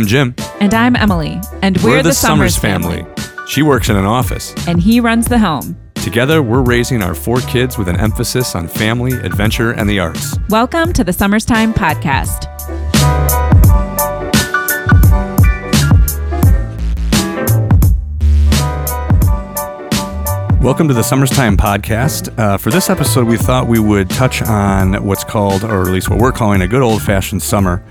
I'm Jim. And I'm Emily. And we're, the, Summers family. She works in an office. And he runs the home. Together, we're raising our four kids with an emphasis on family, adventure, and the arts. Welcome to the Summers Time Podcast. Welcome to the Summertime Podcast. Uh, for this episode, we thought we would touch on what's called, or at least what we're calling, a good old fashioned summer,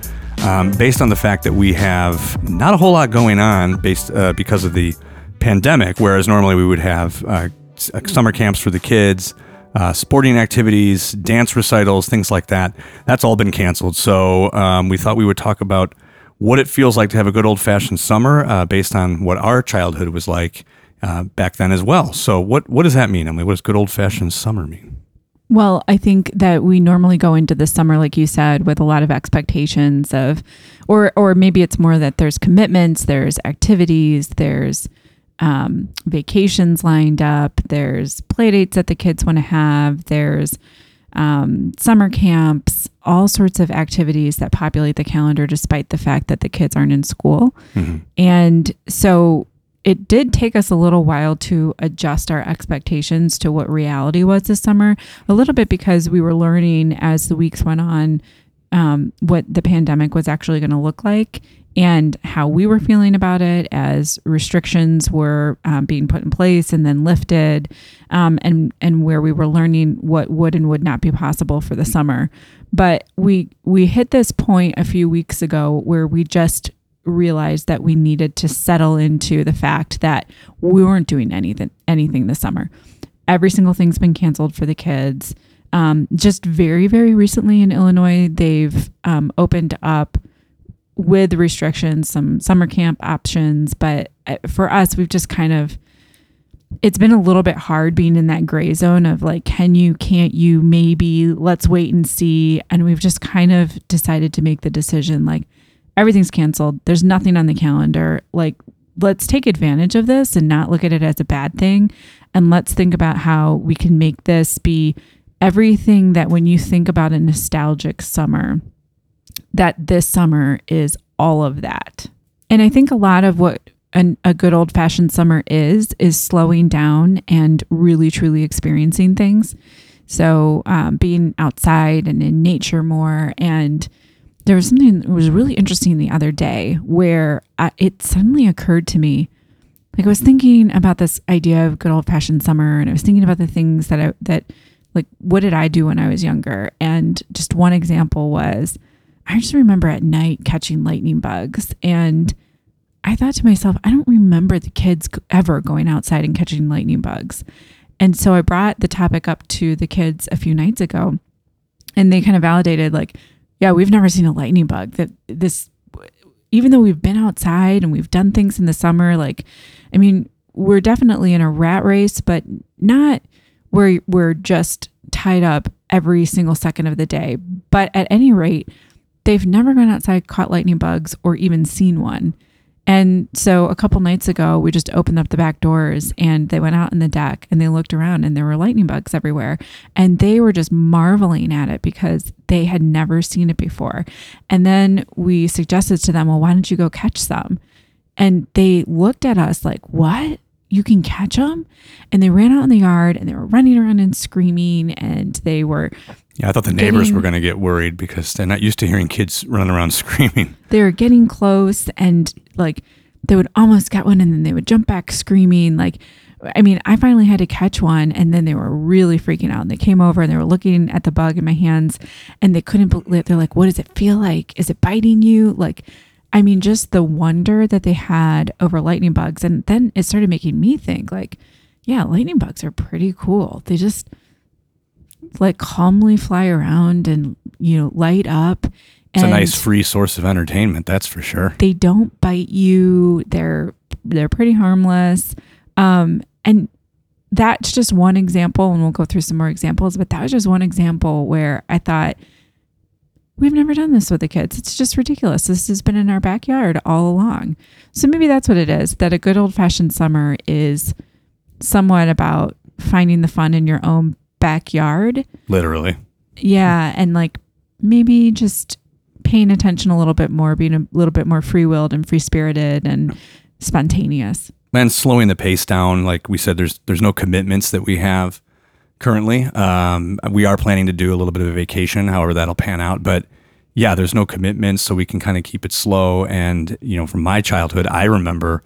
um, based on the fact that we have not a whole lot going on based uh, because of the pandemic, whereas normally we would have uh, uh summer camps for the kids. Uh, sporting activities, dance recitals, things like that. That's all been canceled. So um, we thought we would talk about what it feels like to have a good old fashioned summer uh, based on what our childhood was like uh, back then as well. So, what what does that mean, Emily? What does good old fashioned summer mean? Well, I think that we normally go into the summer, like you said, with a lot of expectations of, or or maybe it's more that there's commitments, there's activities, there's um, vacations lined up, there's play dates that the kids want to have, there's um, summer camps, all sorts of activities that populate the calendar, despite the fact that the kids aren't in school. Mm-hmm. And so it did take us a little while to adjust our expectations to what reality was this summer, a little bit because we were learning as the weeks went on um, what the pandemic was actually going to look like and how we were feeling about it as restrictions were um, being put in place and then lifted, um, and and where we were learning what would and would not be possible for the summer. But we we hit this point a few weeks ago where we just realized that we needed to settle into the fact that we weren't doing anything anything this summer. Every single thing's been canceled for the kids. Um, just very very recently in Illinois, they've um, opened up with restrictions some summer camp options, but uh, for us, we've just kind of it's been a little bit hard being in that gray zone of like, can you, can't you, maybe, let's wait and see. And we've just kind of decided to make the decision like, everything's canceled. There's nothing on the calendar. Like, let's take advantage of this and not look at it as a bad thing. And let's think about how we can make this be everything that when you think about a nostalgic summer, that this summer is all of that. And I think a lot of what an, a good old fashioned summer is, is slowing down and really truly experiencing things. So, um, being outside and in nature more and there was something that was really interesting the other day where I, it suddenly occurred to me like I was thinking about this idea of good old fashioned summer and I was thinking about the things that I that like what did I do when I was younger? And just one example was I just remember at night catching lightning bugs and I thought to myself I don't remember the kids ever going outside and catching lightning bugs. And so I brought the topic up to the kids a few nights ago and they kind of validated like yeah, we've never seen a lightning bug. That this, even though we've been outside and we've done things in the summer, like, I mean, we're definitely in a rat race, but not where we're just tied up every single second of the day. But at any rate, they've never gone outside, caught lightning bugs, or even seen one. And so a couple nights ago, we just opened up the back doors and they went out in the deck and they looked around and there were lightning bugs everywhere. And they were just marveling at it because they had never seen it before. And then we suggested to them, well, why don't you go catch some? And they looked at us like, what? you can catch them. And they ran out in the yard and they were running around and screaming and they were. Yeah, I thought the getting, neighbors were going to get worried because they're not used to hearing kids running around screaming. They were getting close and like they would almost get one and then they would jump back screaming. Like, I mean, I finally had to catch one and then they were really freaking out. And they came over and they were looking at the bug in my hands and they couldn't believe They're like, what does it feel like? Is it biting you? Like, I mean, just the wonder that they had over lightning bugs. And then it started making me think, like, yeah, lightning bugs are pretty cool. They just like calmly fly around and, you know, light up. It's a nice free source of entertainment, that's for sure. They don't bite you. They're they're pretty harmless. Um, and that's just one example, and we'll go through some more examples, but that was just one example where I thought, We've never done this with the kids. It's just ridiculous. This has been in our backyard all along. So maybe that's what it is that a good old fashioned summer is somewhat about finding the fun in your own backyard. Literally. Yeah. And like maybe just paying attention a little bit more, being a little bit more free willed and free spirited and spontaneous. and slowing the pace down. Like we said, there's there's no commitments that we have currently. Um, we are planning to do a little bit of a vacation, however that'll pan out. But yeah, there's no commitments, so we can kind of keep it slow. And you know, from my childhood, I remember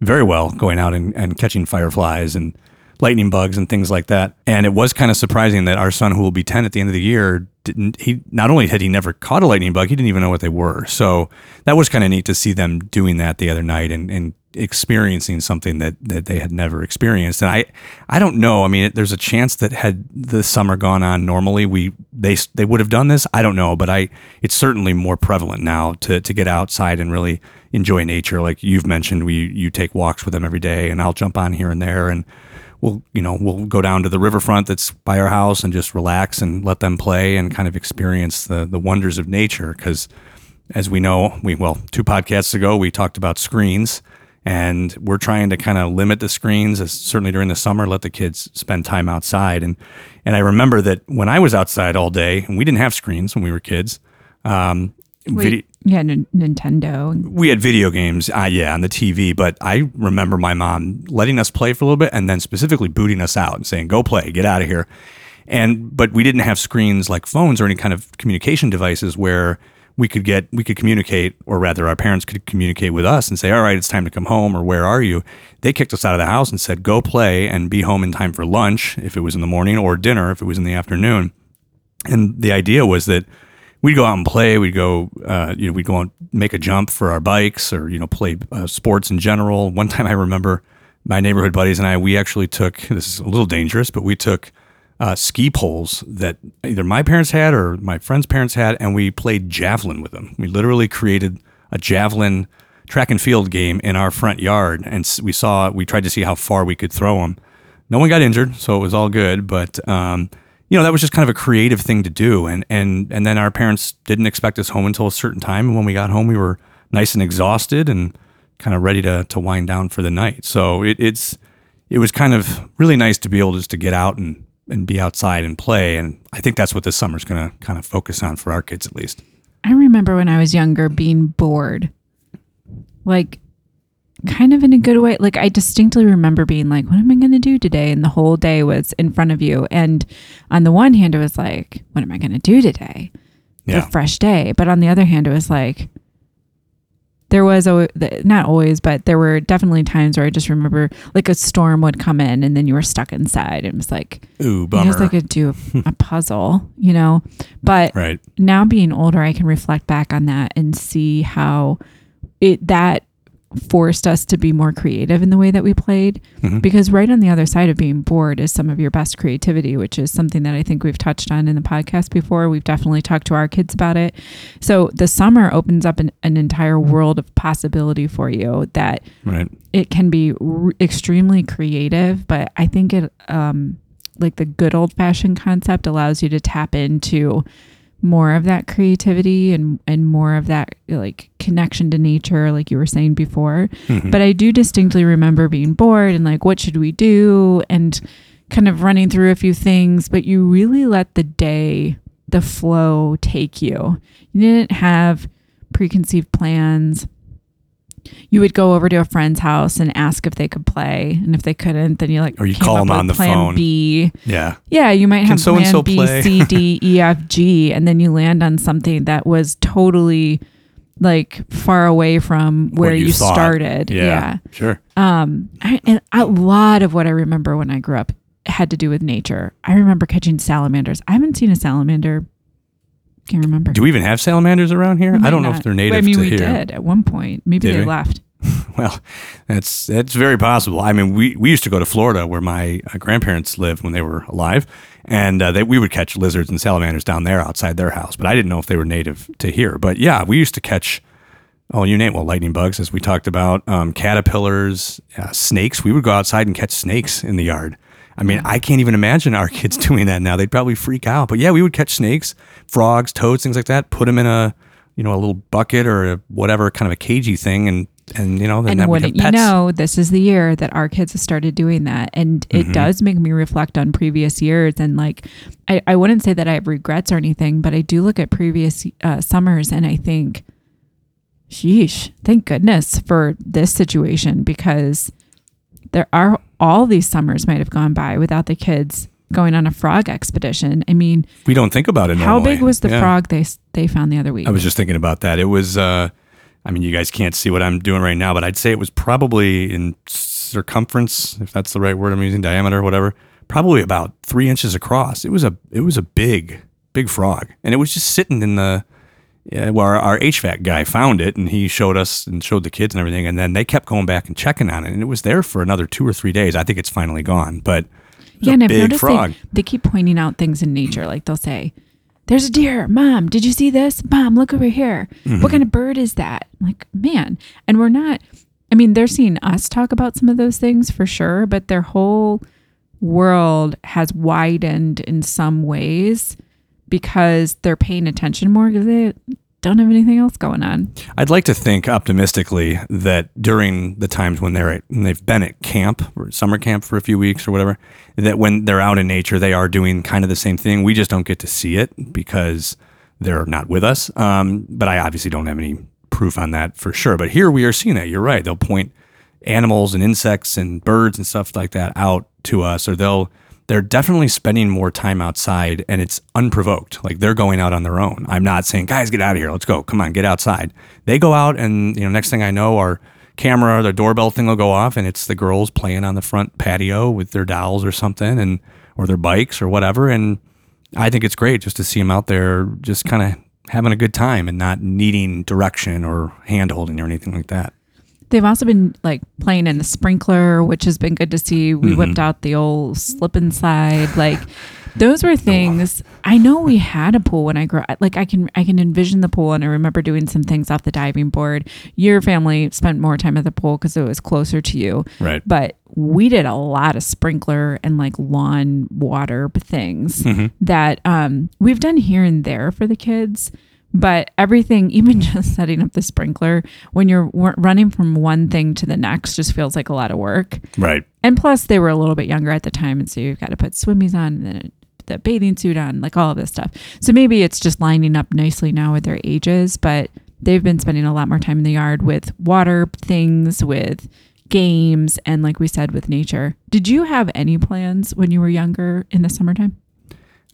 very well going out and, and catching fireflies and lightning bugs and things like that. And it was kind of surprising that our son, who will be 10 at the end of the year, didn't he not only had he never caught a lightning bug, he didn't even know what they were. So that was kind of neat to see them doing that the other night and, and experiencing something that, that they had never experienced. And I, I don't know. I mean, there's a chance that had the summer gone on normally, we they they would have done this. I don't know, but I it's certainly more prevalent now to to get outside and really enjoy nature. Like you've mentioned, we you take walks with them every day, and I'll jump on here and there and we'll you know we'll go down to the riverfront that's by our house and just relax and let them play and kind of experience the the wonders of nature. Because as we know we well two podcasts ago we talked about screens and we're trying to kind of limit the screens as certainly during the summer let the kids spend time outside. And and I remember that when I was outside all day and we didn't have screens when we were kids um, Wait, yeah, N- Nintendo. we had video games, uh, yeah, on the TV. But I remember my mom letting us play for a little bit, and then specifically booting us out and saying, "Go play, get out of here." And but we didn't have screens like phones or any kind of communication devices where we could get we could communicate, or rather, our parents could communicate with us and say, "All right, it's time to come home," or "Where are you?" They kicked us out of the house and said, "Go play and be home in time for lunch if it was in the morning, or dinner if it was in the afternoon." And the idea was that we'd go out and play. We'd go, uh, you know, we'd go and make a jump for our bikes or, you know, play uh, sports in general. One time I remember my neighborhood buddies and I, we actually took, this is a little dangerous, but we took uh, ski poles that either my parents had or my friend's parents had, and we played javelin with them. We literally created a javelin track and field game in our front yard. And we saw, we tried to see how far we could throw them. No one got injured, so it was all good. But, um, you know, that was just kind of a creative thing to do. And, and, and then our parents didn't expect us home until a certain time. And when we got home, we were nice and exhausted and kind of ready to, to wind down for the night. So it, it's, it was kind of really nice to be able just to get out and, and be outside and play. And I think that's what this summer's going to kind of focus on for our kids at least. I remember when I was younger being bored. Like kind of in a good way. Like I distinctly remember being like, what am I going to do today? And the whole day was in front of you. And on the one hand, it was like, what am I going to do today? Yeah. A fresh day. But on the other hand, it was like, there was a not always, but there were definitely times where I just remember like a storm would come in and then you were stuck inside. And it was like, Ooh, I bummer. guess I could do a, a puzzle, you know? But right. now being older, I can reflect back on that and see how it that forced us to be more creative in the way that we played. Mhm. Because right on the other side of being bored is some of your best creativity, which is something that I think we've touched on in the podcast before. We've definitely talked to our kids about it. So the summer opens up an, an entire world of possibility for you that Right. it can be r- extremely creative, but I think it, um, like the good old fashioned concept, allows you to tap into more of that creativity and and more of that like connection to nature, like you were saying before. Mhm. But I do distinctly remember being bored and like, what should we do? And kind of running through a few things, but you really let the day, the flow take you. You didn't have preconceived plans you would go over to a friend's house and ask if they could play, and if they couldn't, then you like Or you call them on the plan phone. B. yeah. Yeah, you might Can have so-and-so plan B, play? C, D, E, F, G, and then you land on something that was totally like far away from where What you, you started. Yeah. Yeah. Sure. Um, I, and a lot of what I remember when I grew up had to do with nature. I remember catching salamanders. I haven't seen a salamander. Can't remember. Do we even have salamanders around here? I don't know if they're native I mean, to we here. did at one point. Maybe Did they we? left. Well, that's that's very possible. I mean, we, we used to go to Florida where my uh, grandparents lived when they were alive, and uh, they, we would catch lizards and salamanders down there outside their house. But I didn't know if they were native to here. But yeah, we used to catch. Oh, you name it. Well, lightning bugs, as we talked about, um, caterpillars, uh, snakes. We would go outside and catch snakes in the yard. I mean, I can't even imagine our kids doing that now. They'd probably freak out. But yeah, we would catch snakes, frogs, toads, things like that. Put them in a, you know, a little bucket or a whatever kind of a cagey thing, and and you know, then and wouldn't you know, this is the year that our kids have started doing that. And it Mhm. does make me reflect on previous years. And like, I, I wouldn't say that I have regrets or anything, but I do look at previous uh, summers and I think, sheesh, thank goodness for this situation because there are all these summers might have gone by without the kids going on a frog expedition. I mean, we don't think about it. how big was the Yeah. frog they they found the other week? I was just thinking about that. It was, uh, I mean, you guys can't see what I'm doing right now, but I'd say it was probably in circumference, if that's the right word I'm using, diameter, whatever, probably about three inches across. It was a, it was a big, big frog, and it was just sitting in the, yeah, well, our, our HVAC guy found it, and he showed us and showed the kids and everything, and then they kept going back and checking on it, and it was there for another two or three days. I think it's finally gone, but. yeah, and I've noticed. They, they keep pointing out things in nature. Like they'll say, "There's a deer, mom. Did you see this, mom? Look over here. Mm-hmm. What kind of bird is that?" I'm like, man, and we're not. I mean, they're seeing us talk about some of those things for sure, but their whole world has widened in some ways because they're paying attention more because they don't have anything else going on. I'd like to think optimistically that during the times when they're at, when they've been at camp or summer camp for a few weeks or whatever, that when they're out in nature, they are doing kind of the same thing. We just don't get to see it because they're not with us. Um, but I obviously don't have any proof on that for sure. But here we are seeing that. You're right. They'll point animals and insects and birds and stuff like that out to us, or they'll they're definitely spending more time outside and it's unprovoked. Like they're going out on their own. I'm not saying, guys, get out of here. Let's go. Come on, get outside. They go out and, you know, next thing I know, our camera, the doorbell thing will go off and it's the girls playing on the front patio with their dolls or something and, or their bikes or whatever. And I think it's great just to see them out there just kind of having a good time and not needing direction or hand holding or anything like that. They've also been like playing in the sprinkler, which has been good to see. We Mm-hmm. whipped out the old slip and slide. Like those were things I know we had a pool when I grew up. Like I can I can envision the pool and I remember doing some things off the diving board. Your family spent more time at the pool because it was closer to you. Right. But we did a lot of sprinkler and like lawn water things Mm-hmm. that um, we've done here and there for the kids. But everything, even just setting up the sprinkler, when you're w- running from one thing to the next, just feels like a lot of work. Right. And plus, they were a little bit younger at the time, and so you've got to put swimmies on and then the bathing suit on, like all of this stuff. So maybe it's just lining up nicely now with their ages, but they've been spending a lot more time in the yard with water things, with games, and like we said, with nature. Did you have any plans when you were younger in the summertime?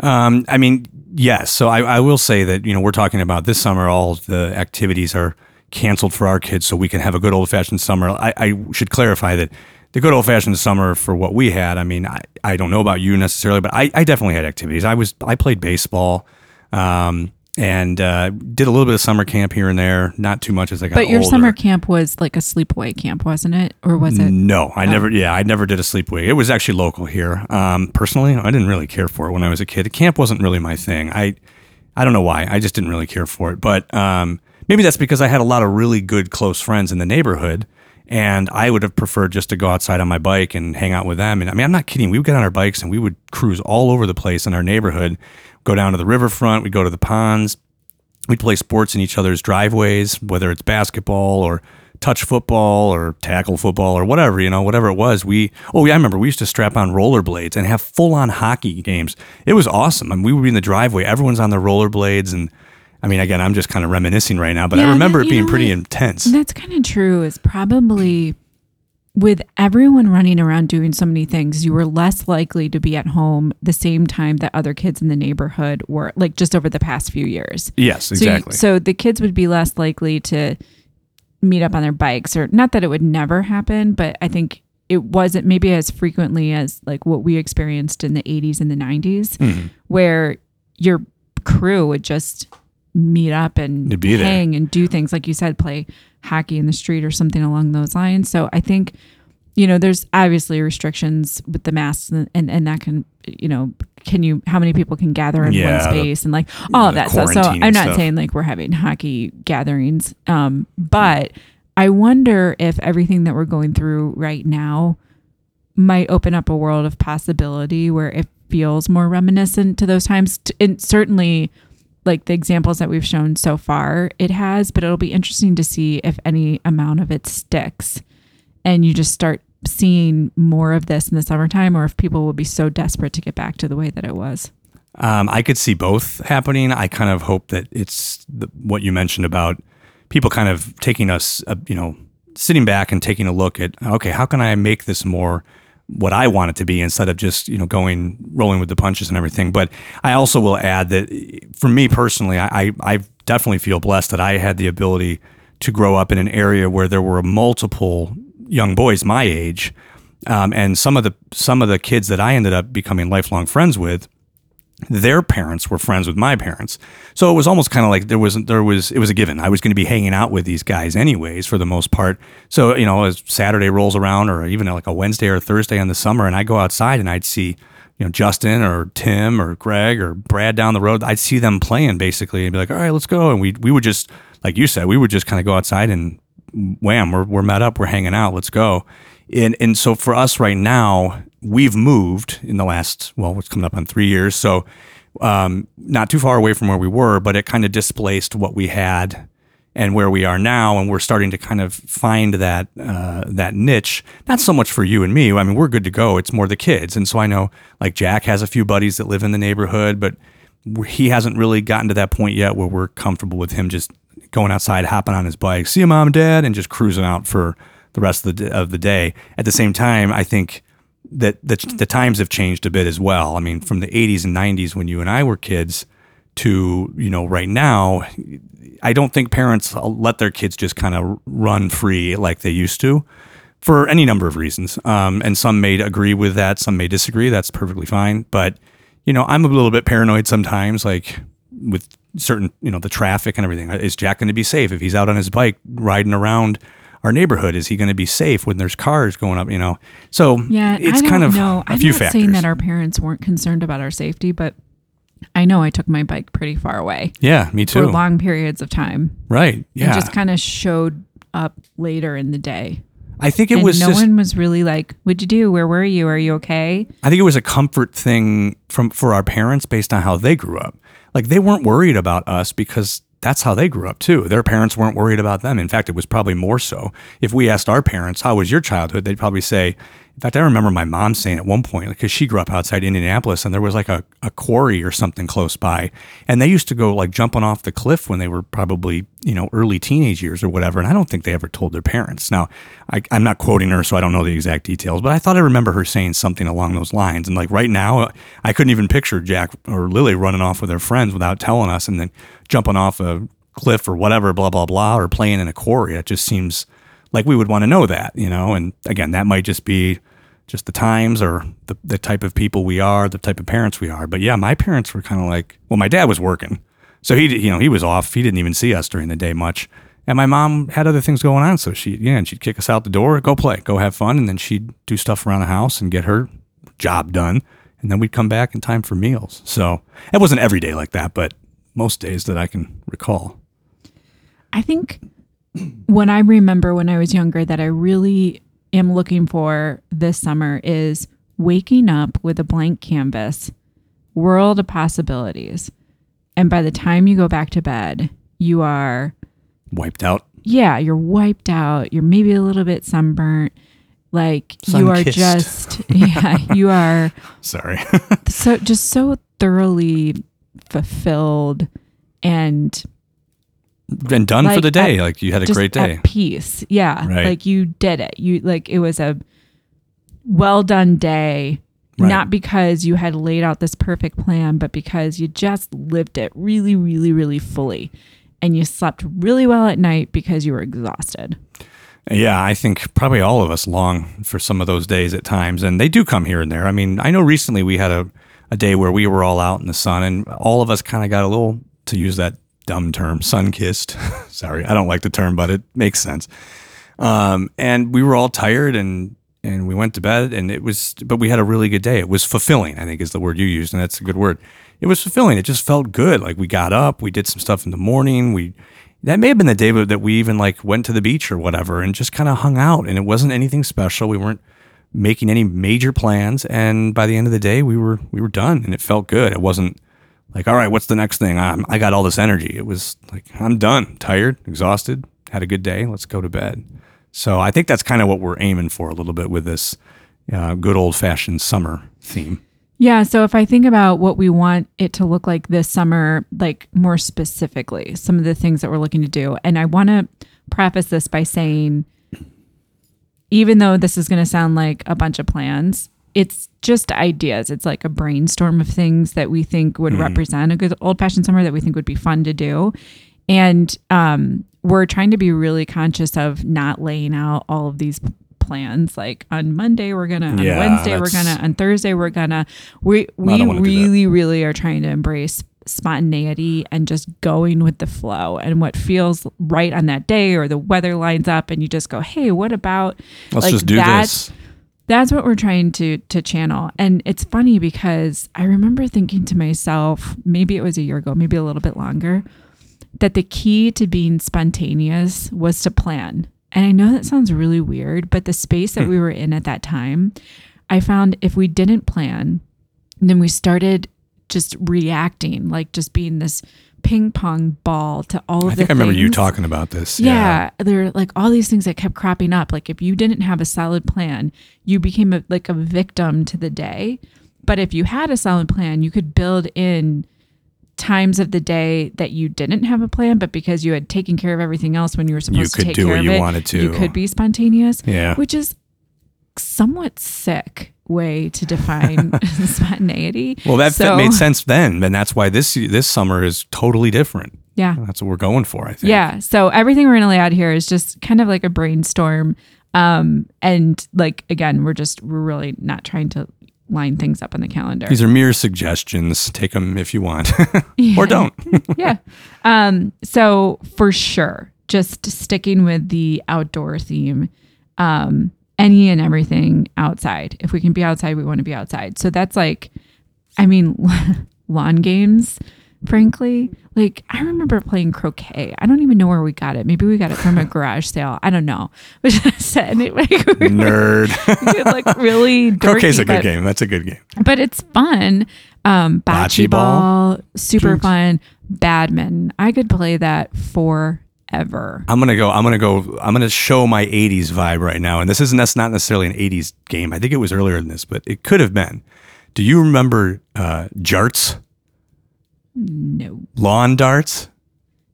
Um, I mean, yes. So I, I will say that, you know, we're talking about this summer, all the activities are canceled for our kids so we can have a good old fashioned summer. I, I should clarify that the good old fashioned summer for what we had, I mean, I, I don't know about you necessarily, but I, I definitely had activities. I was, I played baseball, um, and uh, did a little bit of summer camp here and there, not too much as I got But your older. summer camp was like a sleepaway camp, wasn't it? Or was it? No, I never. Yeah, I never did a sleepaway. It was actually local here. Um, personally, I didn't really care for it when I was a kid. Camp wasn't really my thing. I, I don't know why. I just didn't really care for it. But um, maybe that's because I had a lot of really good close friends in the neighborhood, and I would have preferred just to go outside on my bike and hang out with them. And I mean, I'm not kidding. We would get on our bikes and we would cruise all over the place in our neighborhood. Go down to the riverfront. We'd go to the ponds we'd play sports in each other's driveways, whether it's basketball or touch football or tackle football or whatever, you know, whatever it was. We, oh, yeah, I remember we used to strap on rollerblades and have full on hockey games. It was awesome. I mean, we would be in the driveway, everyone's on their rollerblades. And I mean, again, I'm just kind of reminiscing right now, but I remember that- it being pretty what? intense. That's kind of true. Is probably with everyone running around doing so many things, you were less likely to be at home the same time that other kids in the neighborhood were, like just over the past few years. Yes, So you- exactly. So, the kids would be less likely to meet up on their bikes, or not that it would never happen, but I think it wasn't maybe as frequently as like what we experienced in the 80s and the 90s, Mm-hmm. where your crew would just meet up and To be there. hang and do things like you said, play hockey in the street or something along those lines. So I think you know there's obviously restrictions with the masks and, and and that can you know can you how many people can gather in Yeah, one space and like all of that stuff so i'm not stuff. saying like we're having hockey gatherings um but i wonder if everything that we're going through right now might open up a world of possibility where it feels more reminiscent to those times T- and certainly like the examples that we've shown so far, it has, but it'll be interesting to see if any amount of it sticks and you just start seeing more of this in the summertime or if people will be so desperate to get back to the way that it was. Um, I could see both happening. I kind of hope that it's the, what you mentioned about people kind of taking us, uh, you know, sitting back and taking a look at, okay, how can I make this more what I want it to be instead of just, you know, going, rolling with the punches and everything. But I also will add that for me personally, I, I definitely feel blessed that I had the ability to grow up in an area where there were multiple young boys my age. Um, and some of the some of the kids that I ended up becoming lifelong friends with their parents were friends with my parents. So it was almost kind of like there was there was it was a given. I was going to be hanging out with these guys anyways for the most part. So, you know, as Saturday rolls around or even like a Wednesday or Thursday in the summer and I go outside and I'd see, you know, Justin or Tim or Greg or Brad down the road, I'd see them playing basically and be like, "All right, let's go." And we we would just like you said, we would just kind of go outside and wham, we're we're met up, we're hanging out, let's go. And and so for us right now, we've moved in the last well, what's coming up on three years, so um, not too far away from where we were, but it kind of displaced what we had and where we are now, and we're starting to kind of find that uh, that niche. Not so much for you and me. I mean, we're good to go. It's more the kids, and so I know like Jack has a few buddies that live in the neighborhood, but he hasn't really gotten to that point yet where we're comfortable with him just going outside, hopping on his bike, see a mom and dad, and just cruising out for the rest of the of the day. At the same time, I think that the, the times have changed a bit as well. I mean, from the 80s and 90s when you and I were kids to, you know, right now, I don't think parents let their kids just kind of run free like they used to for any number of reasons. Um, and some may agree with that, some may disagree. That's perfectly fine. But, you know, I'm a little bit paranoid sometimes, like with certain, you know, the traffic and everything. Is Jack going to be safe if he's out on his bike riding around? Our neighborhood? Is he going to be safe when there's cars going up? You know, so yeah, it's kind of know. a I'm few not factors. Saying that our parents weren't concerned about our safety, but I know I took my bike pretty far away. Yeah, me too. For long periods of time. Right. Yeah. It just kind of showed up later in the day. I think it and was no just, one was really like, "What'd you do? Where were you? Are you okay?" I think it was a comfort thing from for our parents based on how they grew up. Like they weren't worried about us because that's how they grew up too. Their parents weren't worried about them. In fact, it was probably more so. If we asked our parents, how was your childhood? They'd probably say, in fact, I remember my mom saying at one point, because she grew up outside Indianapolis and there was like a, a quarry or something close by. And they used to go like jumping off the cliff when they were probably, you know, early teenage years or whatever. And I don't think they ever told their parents. Now, I, I'm not quoting her, so I don't know the exact details, but I thought I remember her saying something along those lines. And like right now, uh, I couldn't even picture Jack or Lily running off with their friends without telling us and then jumping off a cliff or whatever, blah, blah, blah, or playing in a quarry. It just seems like we would want to know that, you know? And again, that might just be just the times or the, the type of people we are, the type of parents we are. But yeah, my parents were kind of like, well, my dad was working. So he, you know, he was off. He didn't even see us during the day much. And my mom had other things going on. So she, yeah, and she'd kick us out the door, go play, go have fun. And then she'd do stuff around the house and get her job done. And then we'd come back in time for meals. So it wasn't every day like that, but most days that I can recall. I think when I remember when I was younger that I really am looking for this summer is waking up with a blank canvas, world of possibilities. And by the time you go back to bed, you are wiped out. Yeah, you're wiped out. You're maybe a little bit sunburnt. Like Sun you are kissed. just yeah, you are sorry. so just so thoroughly fulfilled and and done like for the day. At, like you had a great day. peace. Yeah. Right. Like you did it. You like it was a well done day. Right. Not because you had laid out this perfect plan, but because you just lived it really, really, really fully. And you slept really well at night because you were exhausted. Yeah, I think probably all of us long for some of those days at times. And they do come here and there. I mean, I know recently we had a, a day where we were all out in the sun and all of us kind of got a little, to use that dumb term, sun kissed. Sorry, I don't like the term, but it makes sense. Um, and we were all tired and and we went to bed and it was but we had a really good day. It was fulfilling, I think is the word you used, and that's a good word. It was fulfilling. It just felt good. Like we got up, we did some stuff in the morning, we that may have been the day that we even like went to the beach or whatever and just kind of hung out and it wasn't anything special. We weren't making any major plans and by the end of the day we were we were done and it felt good. It wasn't like, all right, what's the next thing? I'm, I got all this energy. It was like, I'm done, tired, exhausted, had a good day. Let's go to bed. So I think that's kind of what we're aiming for a little bit with this uh, good old fashioned summer theme. Yeah. So if I think about what we want it to look like this summer, like more specifically, some of the things that we're looking to do, and I want to preface this by saying, even though this is going to sound like a bunch of plans, it's just ideas. It's like a brainstorm of things that we think would represent a good old fashioned summer that we think would be fun to do. And um, we're trying to be really conscious of not laying out all of these plans like on Monday we're gonna on Yeah, Wednesday we're gonna on Thursday we're gonna we we don't wanna do that. really really are trying to embrace spontaneity and just going with the flow and what feels right on that day or the weather lines up and you just go hey what about Let's like just do that's this. That's what we're trying to to channel. And it's funny because i remember thinking to myself maybe it was a year ago maybe a little bit longer that the key to being spontaneous was to plan. And i know that sounds really weird but the space that hmm. we were in at that time i found if we didn't plan then we started just reacting like just being this ping pong ball to all of I the think I remember you talking about this. Yeah, there are like all these things that kept cropping up. Like if you didn't have a solid plan, you became a, like a victim to the day. But if you had a solid plan, you could build in times of the day that you didn't have a plan, but because you had taken care of everything else when you were supposed could to take do care what of you it, wanted to. you could be spontaneous. Yeah. which is somewhat sick way to define spontaneity. Well, that, so, that made sense then, and that's why this this summer is totally different. Yeah, That's what we're going for, I think. Yeah. So everything we're gonna lay out here is just kind of like a brainstorm. Um, and like again, we're just we're really not trying to line things up on the calendar. These are mere suggestions. Take them if you want, or don't. yeah. Um, so for sure, just sticking with the outdoor theme. Um, any and everything outside. If we can be outside, we want to be outside. So that's like, I mean, lawn games, frankly. Like, I remember playing croquet. I don't even know where we got it. Maybe we got it from a garage sale. I don't know. But just and it, like, we were Nerd. like really dorky, Croquet's a good but- game. That's a good game. but it's fun. Um, bocce, ball. ball, super Dude. fun. Badminton, I could play that forever. I'm gonna go. I'm gonna go. I'm gonna show my '80s vibe right now. And this isn't. That's not necessarily an '80s game. I think it was earlier than this, but it could have been. Do you remember uh, jarts? No, Lawn darts?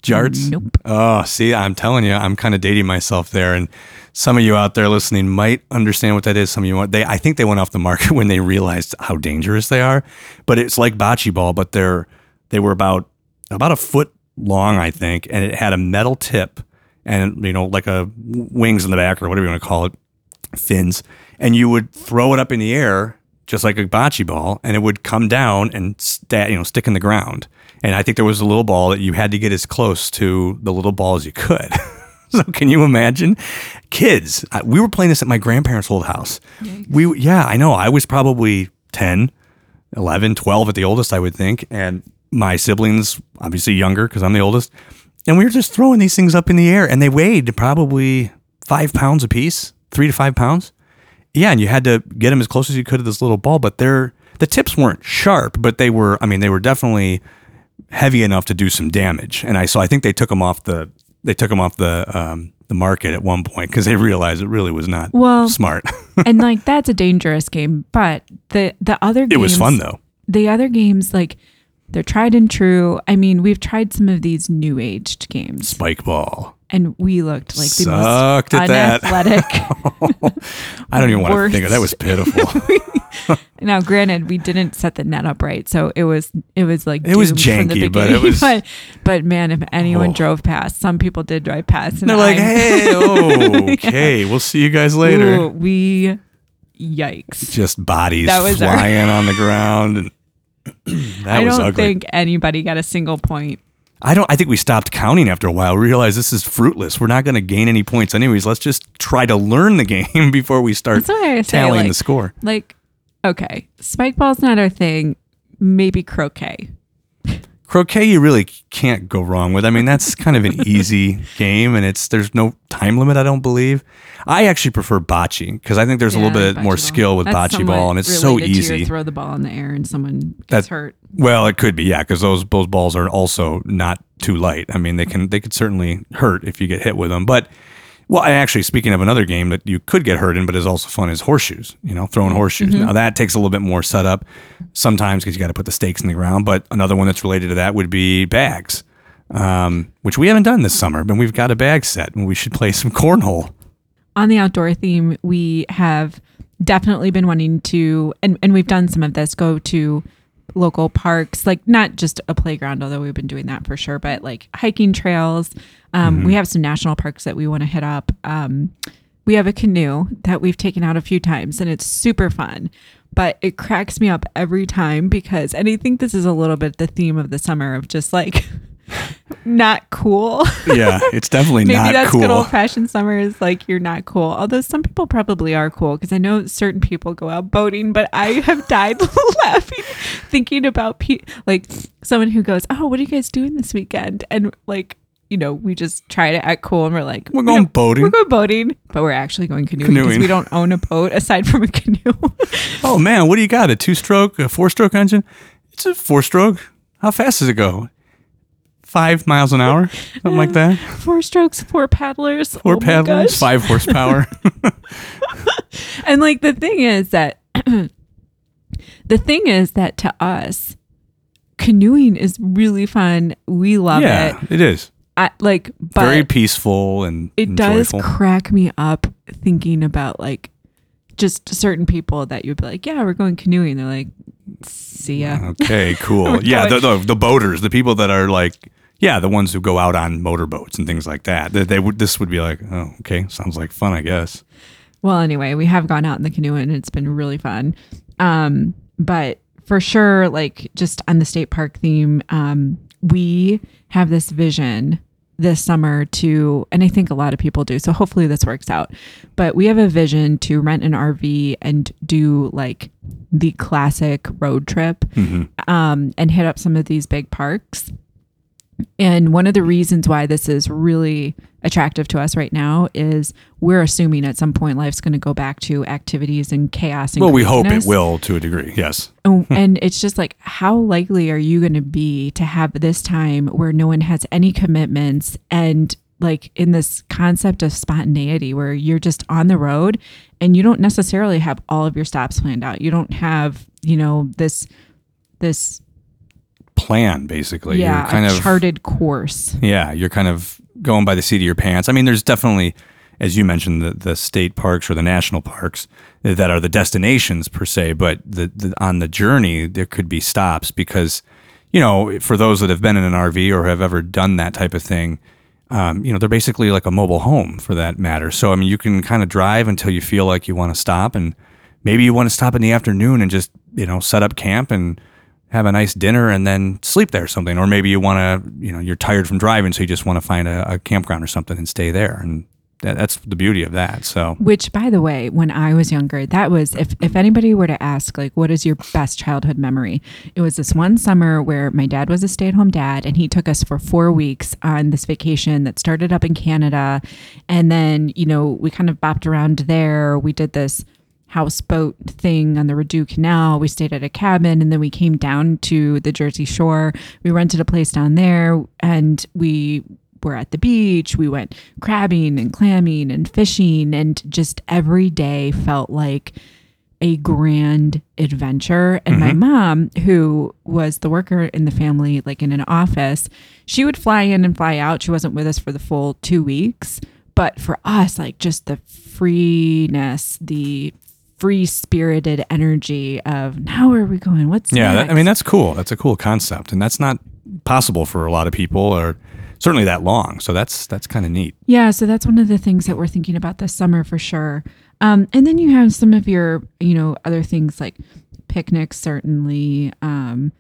Jarts? Nope. Oh, see, I'm telling you, I'm kind of dating myself there. And some of you out there listening might understand what that is. Some of you want they I think they went off the market when they realized how dangerous they are. But it's like bocce ball, but they're they were about about a foot long, I think, and it had a metal tip and you know, like a wings in the back or whatever you want to call it, fins. And you would throw it up in the air just like a bocce ball, and it would come down and sta you know, stick in the ground. And I think there was a little ball that you had to get as close to the little ball as you could. so can you imagine, kids? I- We were playing this at my grandparents' old house. We yeah, I know. I was probably 10, 11, 12 at the oldest, I would think, and my siblings obviously younger because I'm the oldest. And we were just throwing these things up in the air, and they weighed probably five pounds apiece, three to five pounds. Yeah, and you had to get them as close as you could to this little ball, but they're the tips weren't sharp, but they were. I mean, they were definitely heavy enough to do some damage. And I so I think they took them off the they took them off the um, the market at one point because they realized it really was not Well- smart. and like that's a dangerous game. But the the other games, it was fun though. The other games, like they're tried and true. I mean, we've tried some of these new aged games, Spike ball. and we looked like the Sucked most at that. unathletic. I don't even want to think of that. Was pitiful. now, granted, we didn't set the net up right, so it was it was like It was doomed from the janky, but it was- but, but man, if anyone Oh. drove past, some people did drive past, and They're like, I'm- hey, oh, okay, we'll see you guys later. Ooh, we yikes. Just bodies That was our- flying on the ground, and I don't think anybody got a single point. I don't. I think we stopped counting after a while. We realized this is fruitless. We're not going to gain any points anyways. Let's just try to learn the game before we start I say tallying like, the score. like, okay, spike ball's not our thing. Maybe croquet. Croquet you really can't go wrong with. I mean, that's kind of an easy game, and it's there's no time limit. I don't believe. I actually prefer bocce because I think there's a little bit more ball. skill with That's bocce ball, and it's so related to your easy. throw the ball in the air and someone gets That's- hurt. Well, it could be, yeah, because those those balls are also not too light. I mean, they can they could certainly hurt if you get hit with them. But well, actually, speaking of another game that you could get hurt in, but is also fun, is horseshoes. You know, throwing horseshoes. Now that takes a little bit more setup sometimes because you got to put the stakes in the ground. But another one that's related to that would be bags, um, which we haven't done this summer. But we've got a bag set, and we should play some cornhole. on the outdoor theme, we have definitely been wanting to, and, and we've done some of this, go to local parks, like not just a playground, although we've been doing that for sure, but like hiking trails. Um, We have some national parks that we want to hit up. Um, we have a canoe that we've taken out a few times and it's super fun. But it cracks me up every time because, and I think this is a little bit the theme of the summer of just like not cool. Yeah, it's definitely not cool. Maybe not that's cool. good old fashioned summer is like you're not cool. Although some people probably are cool because I know certain people go out boating, but I have died laughing thinking about pe- like someone who goes, "Oh, what are you guys doing this weekend?" And like you know, we just try to act cool and we're like, We're "You going boating." We're going boating, but we're actually going canoeing because we don't own a boat aside from a canoe. Oh man, what do you got? A two stroke, a four stroke engine? It's a four stroke. How fast does it go? Five miles an hour, something like that. four strokes, four paddlers, Four Oh paddlers, five horsepower. And like the thing is that the thing is that to us, canoeing is really fun. We love yeah, it. it is I, like, but very peaceful and it does enjoyable. crack me up thinking about like just certain people that you'd be like, yeah, we're going canoeing. They're like, see ya. Okay, cool. Yeah, the, the the boaters, the people that are like, yeah, the ones who go out on motorboats and things like that. They, they would. This would be like, oh, okay, sounds like fun, I guess. Well, anyway, we have gone out in the canoe and it's been really fun. Um, but for sure, like just on the state park theme, um, we have this vision this summer to, and I think a lot of people do. So hopefully this works out. But we have a vision to rent an RV and do like the classic road trip um, and hit up some of these big parks. And one of the reasons why this is really attractive to us right now is we're assuming at some point life's going to go back to activities and chaos. And Well, we hope it will to a degree. Yes. Oh, and it's just like, how likely are you going to be to have this time where no one has any commitments and like in this concept of spontaneity where you're just on the road and you don't necessarily have all of your stops planned out. You don't have, you know, this, this, Plan basically. yeah, You're kind a of charted course. Yeah, you're kind of going by the seat of your pants. I mean, there's definitely, as you mentioned, the, the state parks or the national parks that are the destinations per se, but the, the on the journey there could be stops because, you know, for those that have been in an RV or have ever done that type of thing, um, you know, they're basically like a mobile home for that matter. So I mean, you can kind of drive until you feel like you want to stop, and maybe you want to stop in the afternoon and just you know set up camp and have a nice dinner and then sleep there or something. Or maybe you want to, you know, you're tired from driving, so you just want to find a, a campground or something and stay there. And that, that's the beauty of that. So Which, by the way, when I was younger, that was if if anybody were to ask, like, what is your best childhood memory? It was this one summer where my dad was a stay at home dad, and he took us for four weeks on this vacation that started up in Canada, and then you know we kind of bopped around there. We did this houseboat thing on the Rideau Canal. We stayed at a cabin, and then we came down to the Jersey Shore. We rented a place down there, and we were at the beach. We went crabbing and clamming and fishing, and just every day felt like a grand adventure. And my mm-hmm. mom, who was the worker in the family, like in an office, she would fly in and fly out. She wasn't with us for the full two weeks. But for us, like just the freeness, the free spirited energy of now where are we going? What's yeah, that, I mean that's cool. That's a cool concept, and that's not possible for a lot of people, or certainly that long. So that's that's kind of neat. Yeah, so that's one of the things that we're thinking about this summer for sure. Um, and then you have some of your, you know, other things like picnics, certainly. Um,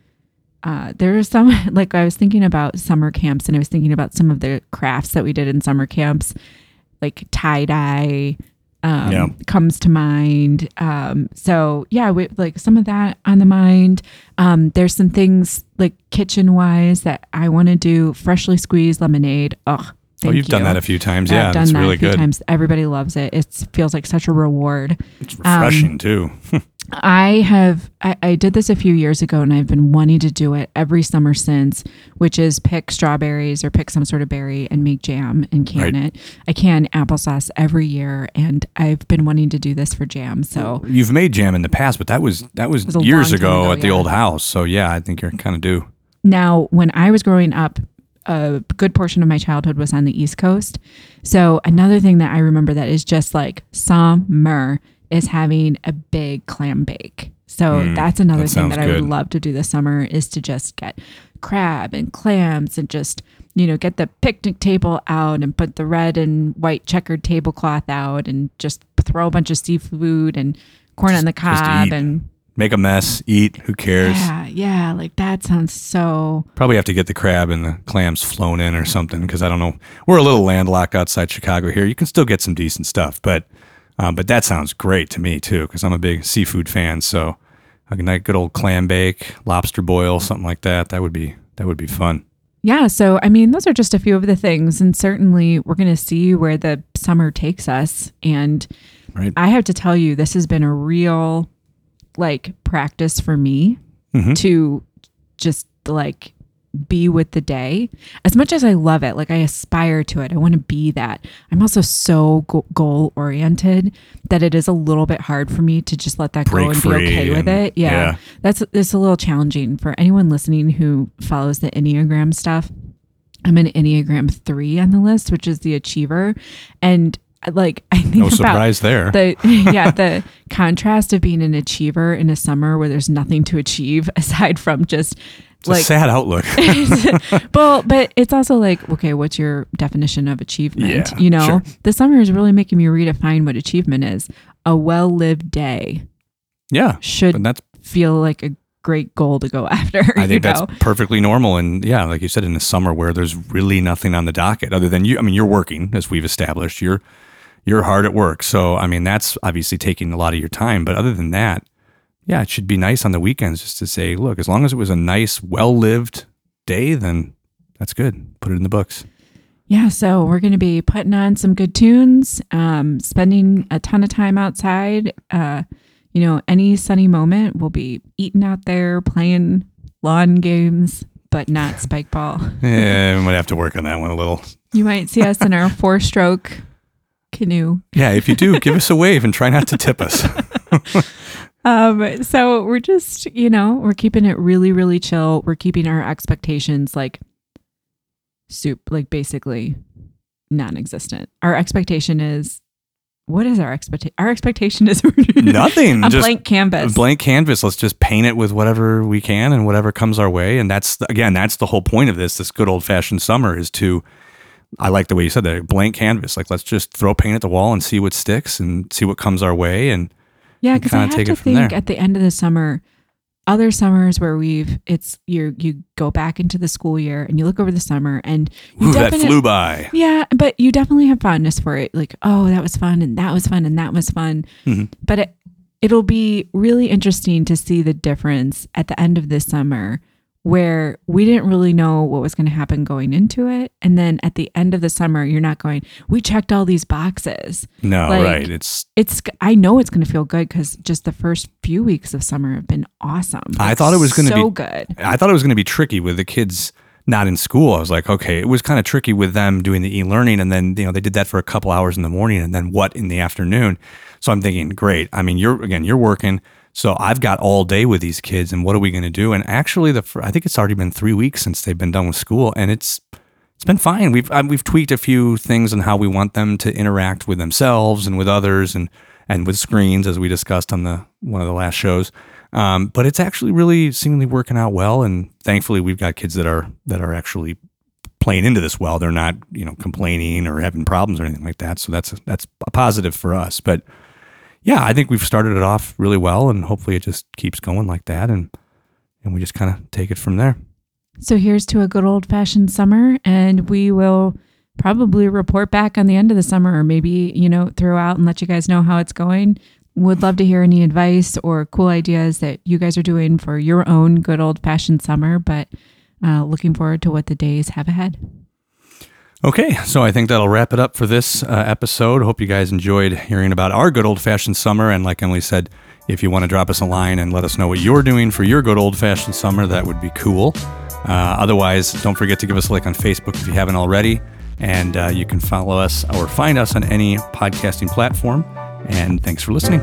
uh, there are some, like I was thinking about summer camps and I was thinking about some of the crafts that we did in summer camps, like tie dye, um, Yeah. comes to mind. Um, so yeah, we, like some of that on the mind. Um, there's some things like kitchen wise that I want to do. Freshly squeezed lemonade. Oh, Oh, you've done that a few times. Yeah, I've done it's that really a few good. times. Everybody loves it. It feels like such a reward. It's refreshing um, too. I have I, I did this a few years ago and I've been wanting to do it every summer since, which is pick strawberries or pick some sort of berry and make jam and can Right. it. I can applesauce every year and I've been wanting to do this for jam. So You've made jam in the past, but that was that was, was years ago, ago, at the old house. So yeah, I think you're kind of due. now when I was growing up, a good portion of my childhood was on the East Coast. So another thing that I remember that is just like summer is having a big clam bake. So Mm, that's another that thing that I would love to do this summer is to just get crab and clams and just you know get the picnic table out and put the red and white checkered tablecloth out and just throw a bunch of seafood and corn on the Just- just cob and Make a mess, eat. Who cares? yeah yeah like that sounds so Probably have to get the crab and the clams flown in or something because I don't know. We're a little landlocked outside Chicago here. You can still get some decent stuff, but um, but that sounds great to me too because I'm a big seafood fan. So a nice good old clam bake, lobster boil, something like that. That would be that would be fun. Yeah, so I mean, those are just a few of the things, and certainly we're going to see where the summer takes us. And Right. I have to tell you, this has been a real like practice for me Mhm. to just like be with the day. As much as I love it, like I aspire to it, I want to be that. I'm also so goal oriented that it is a little bit hard for me to just let that Break go and be okay with it. Yeah, yeah. that's it's a little challenging for anyone listening who follows the Enneagram stuff. I'm an Enneagram three on the list, which is the achiever, and like I think No about surprise there. the yeah the contrast of being an achiever in a summer where there's nothing to achieve aside from just it's a like sad outlook. well but it's also like okay what's your definition of achievement Yeah, you know sure. the summer is really making me redefine what achievement is a well-lived day yeah, should that's feel like a great goal to go after I think that's perfectly normal. And yeah, like you said, in the summer where there's really nothing on the docket other than you. I mean, you're working as we've established. You're you're hard at work, so I mean that's obviously taking a lot of your time. But other than that, yeah, it should be nice on the weekends just to say, look, as long as it was a nice, well lived day, then that's good. Put it in the books. Yeah, so we're going to be putting on some good tunes, um, spending a ton of time outside. Uh, you know, any sunny moment, we'll be eating out there, playing lawn games, but not spike ball. Yeah, we might have to work on that one a little. You might see us in our four stroke canoe. Yeah, if you do, give us a wave and try not to tip us. Um, so we're just, you know, we're keeping it really, really chill. We're keeping our expectations like soup, like basically non existent. Our expectation is what is our expectation? Our expectation is Nothing. a blank canvas. a blank canvas. Let's just paint it with whatever we can and whatever comes our way. And that's again, that's the whole point of this. This good old fashioned summer is to. I like the way you said that blank canvas. Like let's just throw paint at the wall and see what sticks and see what comes our way. And yeah, because I have take to think there. at the end of the summer, other summers where we've it's you you go back into the school year and you look over the summer and you ooh, that flew by. Yeah, but you definitely have fondness for it. Like, oh, that was fun, and that was fun, and that was fun. Mhm. But it, it'll be really interesting to see the difference at the end of this summer where we didn't really know what was going to happen going into it. And then at the end of the summer, you're not going, we checked all these boxes. No, Like, right. It's. It's, I know it's going to feel good because just the first few weeks of summer have been awesome. I thought it was gonna so be- good. I thought it was going to be tricky with the kids not in school. I was like, okay, it was kind of tricky with them doing the e-learning, and then you know they did that for a couple hours in the morning, and then what in the afternoon. So I'm thinking, great. I mean, you're again, you're working, so I've got all day with these kids, and what are we going to do? And actually, the I think it's already been three weeks since they've been done with school, and it's it's been fine. We've uh, we've tweaked a few things on how we want them to interact with themselves and with others, and and with screens, as we discussed on the one of the last shows. Um, but it's actually really seemingly working out well, and thankfully, we've got kids that are that are actually playing into this well. They're not you know complaining or having problems or anything like that. So that's that's a positive for us. But yeah, I think we've started it off really well, and hopefully, it just keeps going like that, and and we just kind of take it from there. So here's to a good old fashioned summer, and we will probably report back on the end of the summer or maybe, you know, throw out and let you guys know how it's going. Would love to hear any advice or cool ideas that you guys are doing for your own good old fashioned summer, but uh, looking forward to what the days have ahead. Okay, so I think that'll wrap it up for this uh, episode. Hope you guys enjoyed hearing about our good old fashioned summer. And like Emily said, if you want to drop us a line and let us know what you're doing for your good old fashioned summer, that would be cool. Uh, otherwise, don't forget to give us a like on Facebook if you haven't already. And uh, you can follow us or find us on any podcasting platform. And thanks for listening.